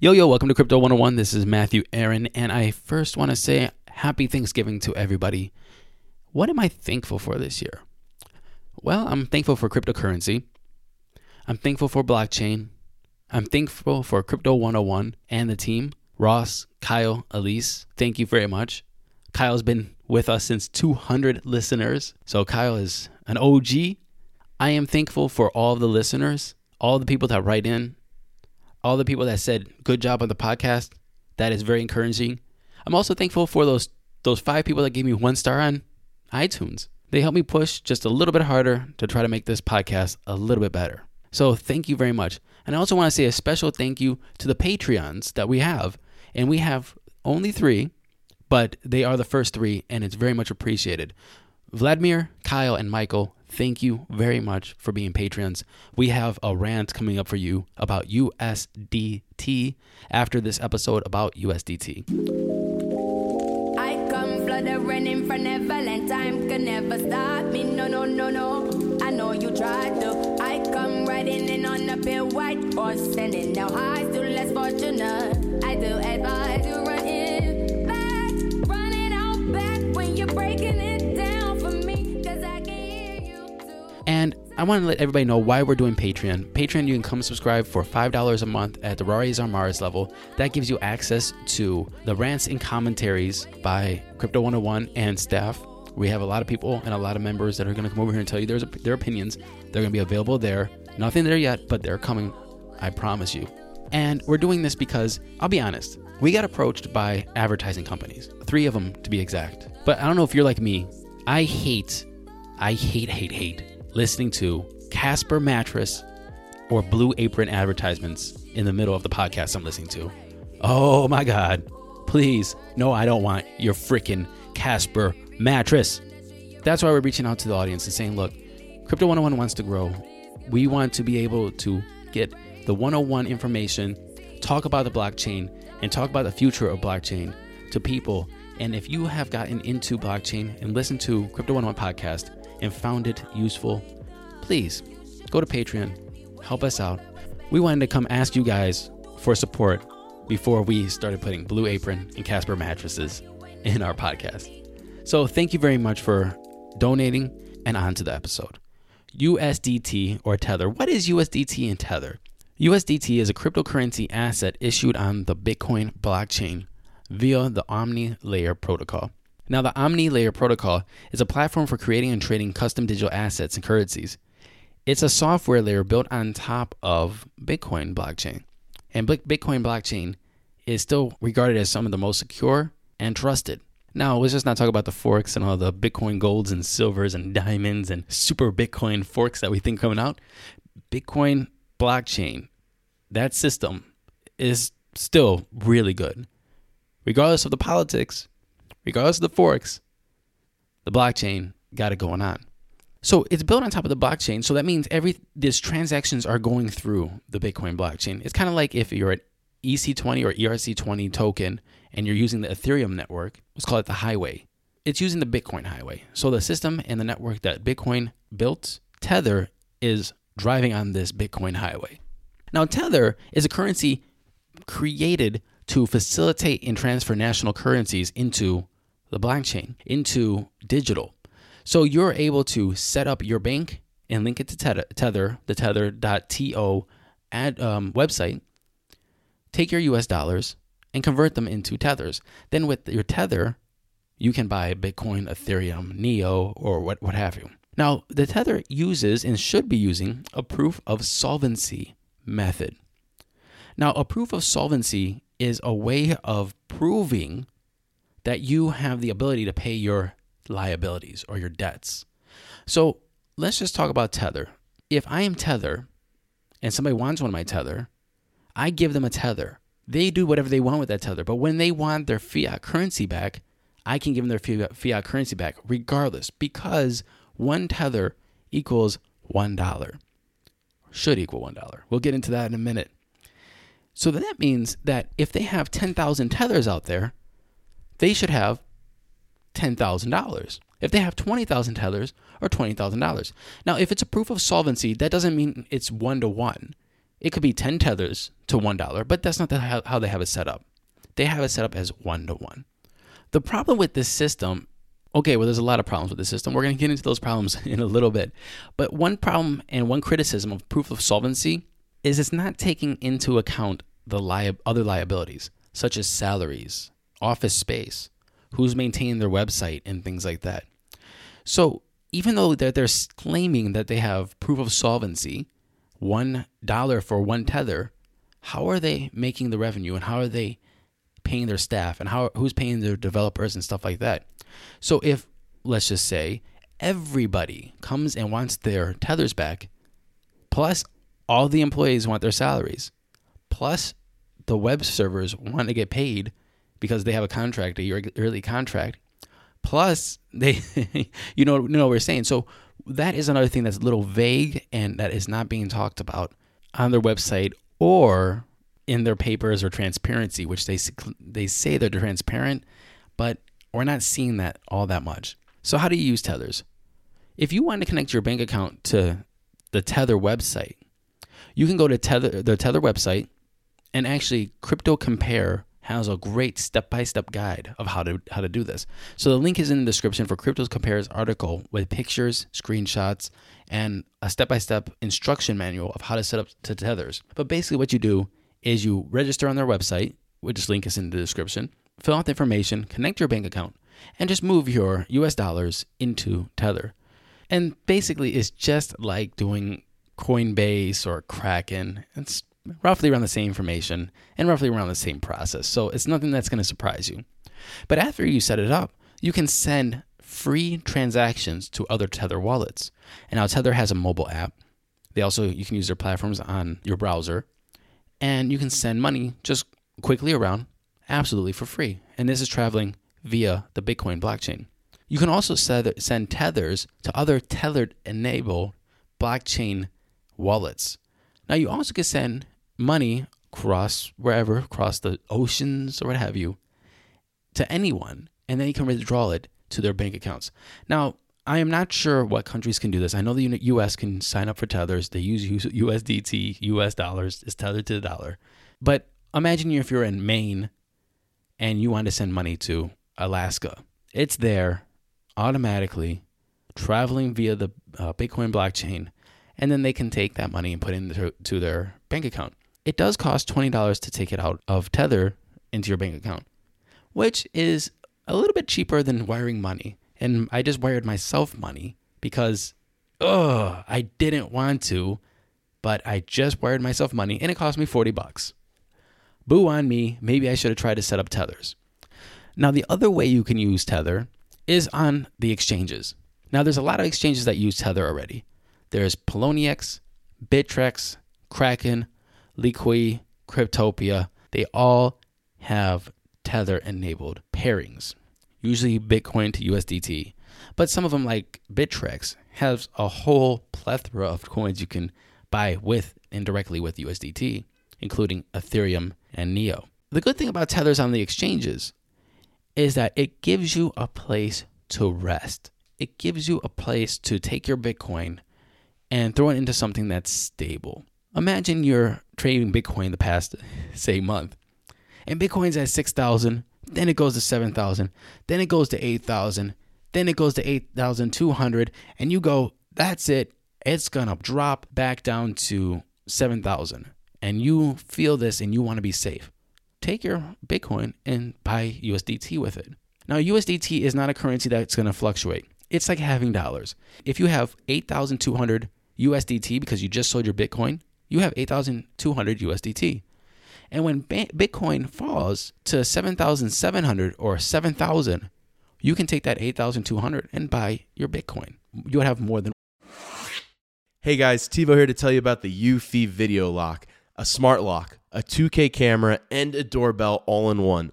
Yo, yo, welcome to Crypto 101. This is Matthew Aaron, and I first want to say happy Thanksgiving to everybody. What am I thankful for this year? Well, I'm thankful for cryptocurrency. I'm thankful for blockchain. I'm thankful for Crypto 101 and the team. Ross, Kyle, Elise, thank you very much. Kyle's been with us since 200 listeners. So Kyle is an OG. I am thankful for all of the listeners, all the people that write in, all the people that said good job on the podcast. That is very encouraging. I'm also thankful for those those five people that gave me one star on iTunes. They helped me push just a little bit harder to try to make this podcast a little bit better. So thank you very much. And I also want to say a special thank you to the Patreons that we have. And we have only three, but they are the first three, and it's very much appreciated. Vladimir, Kyle, and Michael, thank you very much for being Patreons. We have a rant coming up for you about USDT after this episode about USDT. I come fluttering in front of Valentine can never stop me. No, no, no, no. I know you tried to. I come riding in on a pale white horse, sending now highs to less fortunate. I do advise you run in back, run it out back when you're breaking it I want to let everybody know why we're doing Patreon. Patreon, you can come subscribe for $5 a month at the Rari's on Mars level. That gives you access to the rants and commentaries by Crypto 101 and staff. We have a lot of people and a lot of members that are going to come over here and tell you their, their opinions. They're going to be available there. Nothing there yet, but they're coming. I promise you. And we're doing this because, I'll be honest, we got approached by advertising companies, three of them to be exact. But I don't know if you're like me. I hate, I hate, hate, hate listening to Casper Mattress or Blue Apron advertisements in the middle of the podcast I'm listening to. Oh my God. Please, no, I don't want your freaking Casper mattress. That's why we're reaching out to the audience and saying, look, Crypto 101 wants to grow. We want to be able to get the 101 information, talk about the blockchain, and talk about the future of blockchain to people. And if you have gotten into blockchain and listened to Crypto 101 podcast and found it useful, please go to Patreon, help us out. We wanted to come ask you guys for support before we started putting Blue Apron and Casper mattresses in our podcast. So thank you very much for donating and on to the episode. USDT or Tether. What is USDT and Tether? USDT is a cryptocurrency asset issued on the Bitcoin blockchain via the Omni Layer protocol. Now, the Omni Layer protocol is a platform for creating and trading custom digital assets and currencies. It's a software layer built on top of Bitcoin blockchain. And Bitcoin blockchain is still regarded as some of the most secure and trusted. Now, let's just not talk about the forks and all the Bitcoin golds and silvers and diamonds and super Bitcoin forks that we think coming out. Bitcoin blockchain, that system is still really good. Regardless of the politics, regardless of the forks, the blockchain got it going on. So it's built on top of the blockchain. So that means every these transactions are going through the Bitcoin blockchain. It's kind of like if you're an EC20 or ERC20 token and you're using the Ethereum network, let's call it the highway. It's using the Bitcoin highway. So the system and the network that Bitcoin built, Tether, is driving on this Bitcoin highway. Now, Tether is a currency created to facilitate and transfer national currencies into the blockchain, into digital. So you're able to set up your bank and link it to Tether, the tether.to ad, um, website, take your US dollars and convert them into tethers. Then with your tether, you can buy Bitcoin, Ethereum, Neo, or what, what have you. Now, the Tether uses and should be using a proof of solvency method. Now, a proof of solvency is a way of proving that you have the ability to pay your liabilities or your debts. So, let's just talk about Tether. If I am Tether and somebody wants one of my Tether, I give them a Tether. They do whatever they want with that Tether. But when they want their fiat currency back, I can give them their fiat, currency back regardless because one tether equals one dollar. Should equal one dollar. We'll get into that in a minute. So that means that if they have 10,000 tethers out there, they should have $10,000. If they have 20,000 tethers or $20,000. Now, if it's a proof of solvency, that doesn't mean it's one to one. it could be 10 tethers to $1, but that's not how they have it set up. They have it set up as one to one. The problem with this system, okay, well, there's a lot of problems with the system. We're going to get into those problems in a little bit. But one problem and one criticism of proof of solvency is it's not taking into account the li- other liabilities, such as salaries, office space, who's maintaining their website, and things like that. So even though they're, they're claiming that they have proof of solvency, one dollar for one tether, how are they making the revenue and how are they paying their staff and how who's paying their developers and stuff like that? So if let's just say everybody comes and wants their tethers back, plus all the employees want their salaries, plus the web servers want to get paid because they have a contract, a yearly contract, plus they you know you know what we're saying. So that is another thing that's a little vague and that is not being talked about on their website or in their papers or transparency, which they they say they're transparent, but we're not seeing that all that much. So how do you use tethers? If you want to connect your bank account to the Tether website, you can go to Tether the Tether website and actually CryptoCompare has a great step-by-step guide of how to how to do this. So the link is in the description for Cryptos Compares article with pictures, screenshots, and a step-by-step instruction manual of how to set up to tethers. But basically what you do is you register on their website, which link is in the description, fill out the information, connect your bank account, and just move your US dollars into Tether. And basically it's just like doing Coinbase or Kraken. It's roughly around the same information and roughly around the same process. So it's nothing that's going to surprise you. But after you set it up, you can send free transactions to other Tether wallets. And now Tether has a mobile app. They also you can use their platforms on your browser and you can send money just quickly around absolutely for free. And this is traveling via the Bitcoin blockchain. You can also send tethers to other tethered enabled blockchain wallets. Now you also can send money across wherever, across the oceans or what have you, to anyone, and then you can withdraw it to their bank accounts. Now, I am not sure what countries can do this. I know the US can sign up for tethers. They use USDT, US dollars, is tethered to the dollar. But imagine if you're in Maine and you want to send money to Alaska. It's there automatically traveling via the uh, Bitcoin blockchain, and then they can take that money and put it into to their bank account it does cost $20 to take it out of Tether into your bank account, which is a little bit cheaper than wiring money. And I just wired myself money because, ugh, I didn't want to, but I just wired myself money and it cost me 40 bucks. Boo on me. Maybe I should have tried to set up tethers. Now, the other way you can use Tether is on the exchanges. Now, there's a lot of exchanges that use Tether already. There's Poloniex, Bittrex, Kraken, Liqui, Cryptopia, they all have Tether enabled pairings, usually Bitcoin to USDT. But some of them, like Bittrex, has a whole plethora of coins you can buy with indirectly with USDT, including Ethereum and Neo. The good thing about tethers on the exchanges is that it gives you a place to rest. It gives you a place to take your Bitcoin and throw it into something that's stable. Imagine you're trading Bitcoin the past, say, month, and Bitcoin's at 6,000, then it goes to 7,000, then it goes to 8,000, then it goes to 8,200, and you go, that's it, it's gonna drop back down to 7,000. And you feel this and you wanna be safe. Take your Bitcoin and buy USDT with it. Now, USDT is not a currency that's gonna fluctuate. It's like having dollars. If you have 8,200 USDT because you just sold your Bitcoin, you have 8,200 USDT. And when Bitcoin falls to 7,700 or 7,000, you can take that 8,200 and buy your Bitcoin. You would have more than. Hey guys, Tivo here to tell you about the Eufy Video Lock, a smart lock, a 2K camera, and a doorbell all in one.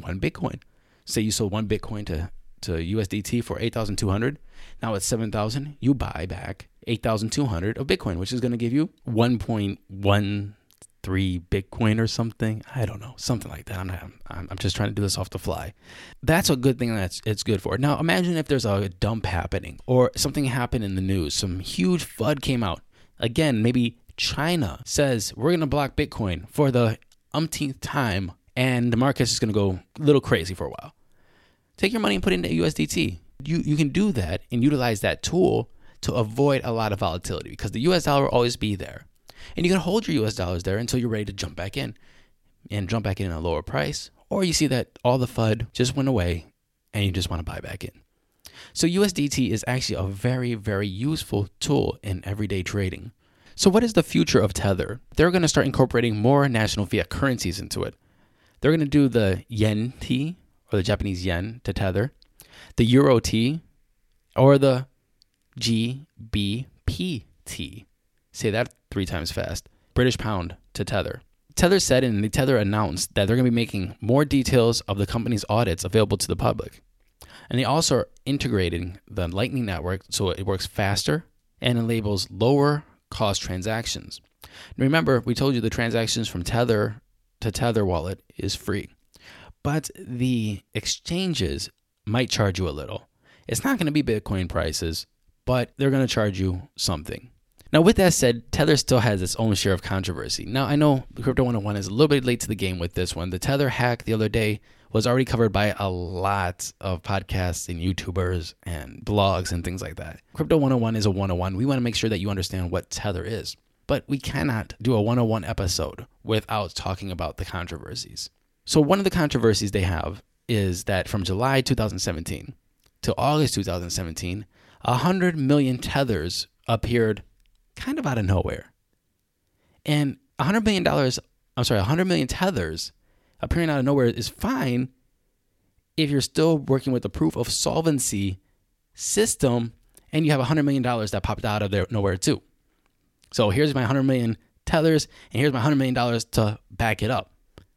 One Bitcoin. Say you sold one Bitcoin to, to USDT for 8,200. Now it's 7,000. You buy back 8,200 of Bitcoin, which is going to give you 1.13 Bitcoin or something. I don't know, something like that. I'm, I'm, I'm just trying to do this off the fly. That's a good thing that's it's good for. Now imagine if there's a dump happening or something happened in the news. Some huge FUD came out. Again, maybe China says we're going to block Bitcoin for the umpteenth time and the market is going to go a little crazy for a while. Take your money and put it into USDT. You you can do that and utilize that tool to avoid a lot of volatility because the US dollar will always be there. And you can hold your US dollars there until you're ready to jump back in and jump back in at a lower price. Or you see that all the FUD just went away and you just want to buy back in. So USDT is actually a very, very useful tool in everyday trading. So what is the future of Tether? They're going to start incorporating more national fiat currencies into it. They're going to do the yen T or the Japanese yen to Tether, the euro T, or the GBPT. Say that three times fast. British pound to Tether. Tether said and the Tether announced that they're going to be making more details of the company's audits available to the public. And they also are integrating the Lightning Network so it works faster and enables lower cost transactions. Remember, we told you the transactions from Tether to Tether wallet is free, but the exchanges might charge you a little. It's not going to be Bitcoin prices, but they're going to charge you something. Now, with that said, Tether still has its own share of controversy. Now, I know Crypto 101 is a little bit late to the game with this one. The Tether hack the other day was already covered by a lot of podcasts and YouTubers and blogs and things like that. Crypto 101 is a 101. We want to make sure that you understand what Tether is. But we cannot do a 101 episode without talking about the controversies. So, one of the controversies they have is that from July 2017 to August 2017, 100 million tethers appeared kind of out of nowhere. And $100 million, I'm sorry, 100 million tethers appearing out of nowhere is fine if you're still working with the proof of solvency system and you have $100 million that popped out of there nowhere too. So here's my 100 million tethers, and here's my 100 million dollars to back it up.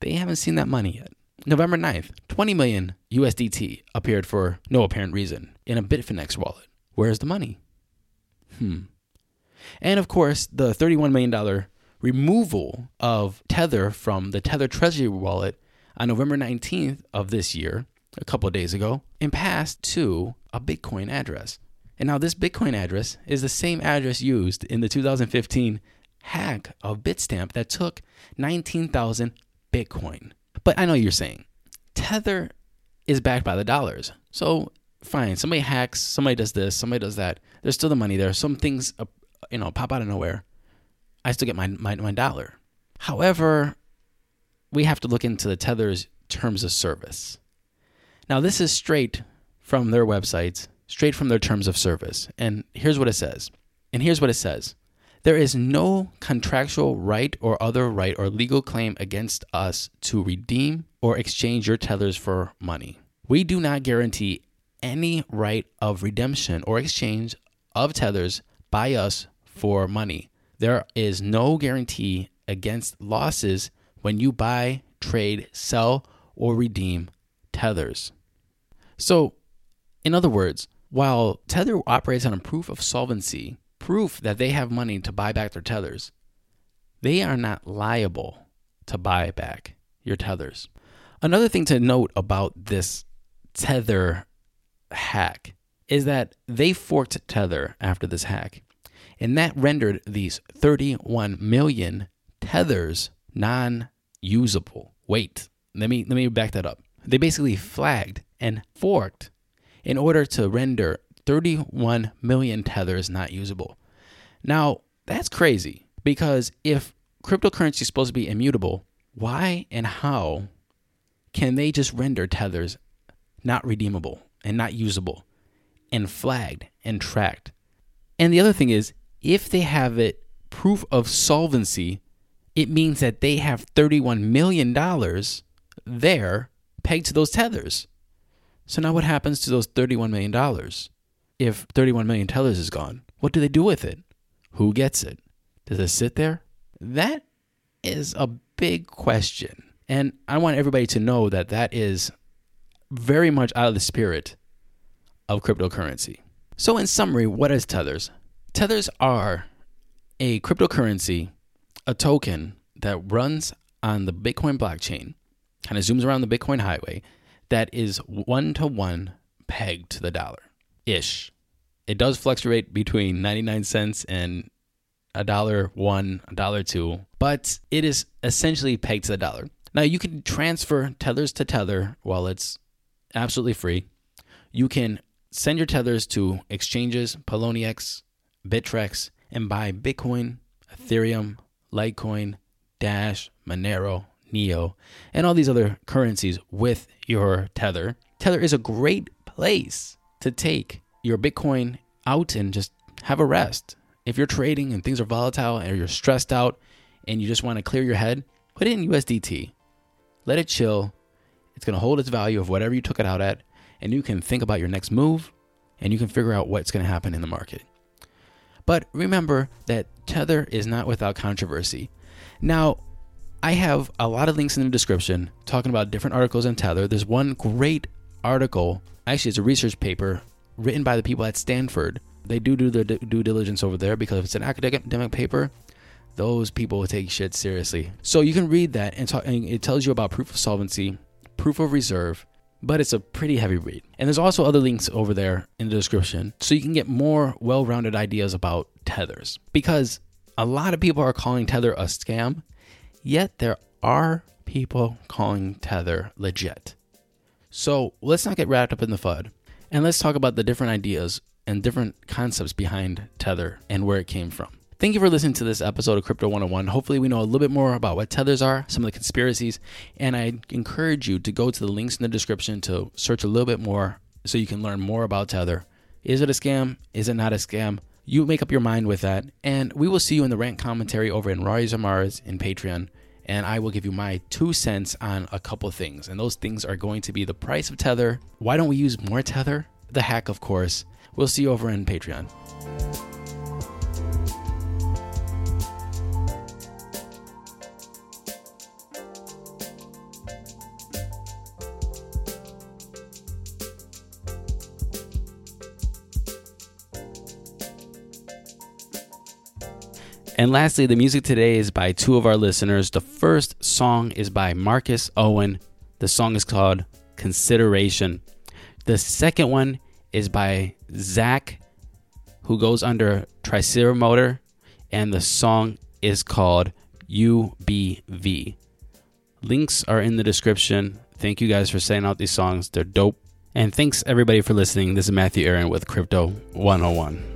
They haven't seen that money yet. November 9th, 20 million USDT appeared for no apparent reason in a Bitfinex wallet. Where's the money? Hmm. And of course, the $31 million removal of Tether from the Tether Treasury wallet on November 19th of this year, a couple of days ago, and passed to a Bitcoin address. And now this Bitcoin address is the same address used in the 2015 hack of Bitstamp that took 19,000 Bitcoin. But I know you're saying Tether is backed by the dollars. So fine, somebody hacks, somebody does this, somebody does that. There's still the money there. Some things, uh, you know, pop out of nowhere. I still get my, my, my dollar. However, we have to look into the Tether's terms of service. Now, this is straight from their websites, straight from their terms of service. And here's what it says. And here's what it says There is no contractual right or other right or legal claim against us to redeem or exchange your tethers for money. We do not guarantee any right of redemption or exchange of tethers by us for money. There is no guarantee against losses when you buy, trade, sell, or redeem tethers. So, in other words, while Tether operates on a proof of solvency, proof that they have money to buy back their tethers, they are not liable to buy back your tethers. Another thing to note about this Tether hack is that they forked Tether after this hack, and that rendered these 31 million tethers non usable. Wait, let me let me back that up. They basically flagged and forked in order to render 31 million tethers not usable. Now, that's crazy because if cryptocurrency is supposed to be immutable, why and how can they just render tethers not redeemable and not usable and flagged and tracked? And the other thing is, if they have it proof of solvency, it means that they have $31 million there pegged to those tethers. So now what happens to those $31 million? If 31 million tethers is gone, what do they do with it? Who gets it? Does it sit there? That is a big question. And I want everybody to know that that is very much out of the spirit of cryptocurrency. So, in summary, what is tethers? Tethers are a cryptocurrency, a token that runs on the Bitcoin blockchain, kind of zooms around the Bitcoin highway, that is one to one pegged to the dollar ish. It does fluctuate between 99 cents and a dollar one, a dollar two, but it is essentially pegged to the dollar. Now you can transfer tethers to Tether wallets absolutely free. You can send your tethers to exchanges, Poloniex, Bittrex, and buy Bitcoin, Ethereum, Litecoin, Dash, Monero, Neo, and all these other currencies with your Tether. Tether is a great place to take your Bitcoin out and just have a rest. If you're trading and things are volatile and you're stressed out and you just want to clear your head, put it in USDT. Let it chill. It's going to hold its value of whatever you took it out at, and you can think about your next move and you can figure out what's going to happen in the market. But remember that Tether is not without controversy. Now, I have a lot of links in the description talking about different articles on Tether. There's one great article, actually, it's a research paper written by the people at Stanford. They do do their due diligence over there because if it's an academic paper, those people will take shit seriously. So you can read that and, talk, and it tells you about proof of solvency, proof of reserve, but it's a pretty heavy read. And there's also other links over there in the description so you can get more well rounded ideas about tethers. Because a lot of people are calling Tether a scam, yet there are people calling Tether legit. So let's not get wrapped up in the FUD and let's talk about the different ideas and different concepts behind Tether and where it came from. Thank you for listening to this episode of Crypto 101. Hopefully, we know a little bit more about what tethers are, some of the conspiracies, and I encourage you to go to the links in the description to search a little bit more so you can learn more about Tether. Is it a scam? Is it not a scam? You make up your mind with that, and we will see you in the rant commentary over in Rari's or Mars in Patreon, and I will give you my two cents on a couple things, and those things are going to be the price of Tether. Why don't we use more Tether? The hack, of course. We'll see you over in Patreon. And lastly, the music today is by two of our listeners. The first song is by Marcus Owen. The song is called Consideration. The second one is by Zach, who goes under Tricera Motor, and the song is called UBV. Links are in the description. Thank you guys for sending out these songs. They're dope. And thanks everybody for listening. This is Matthew Aaron with Crypto 101.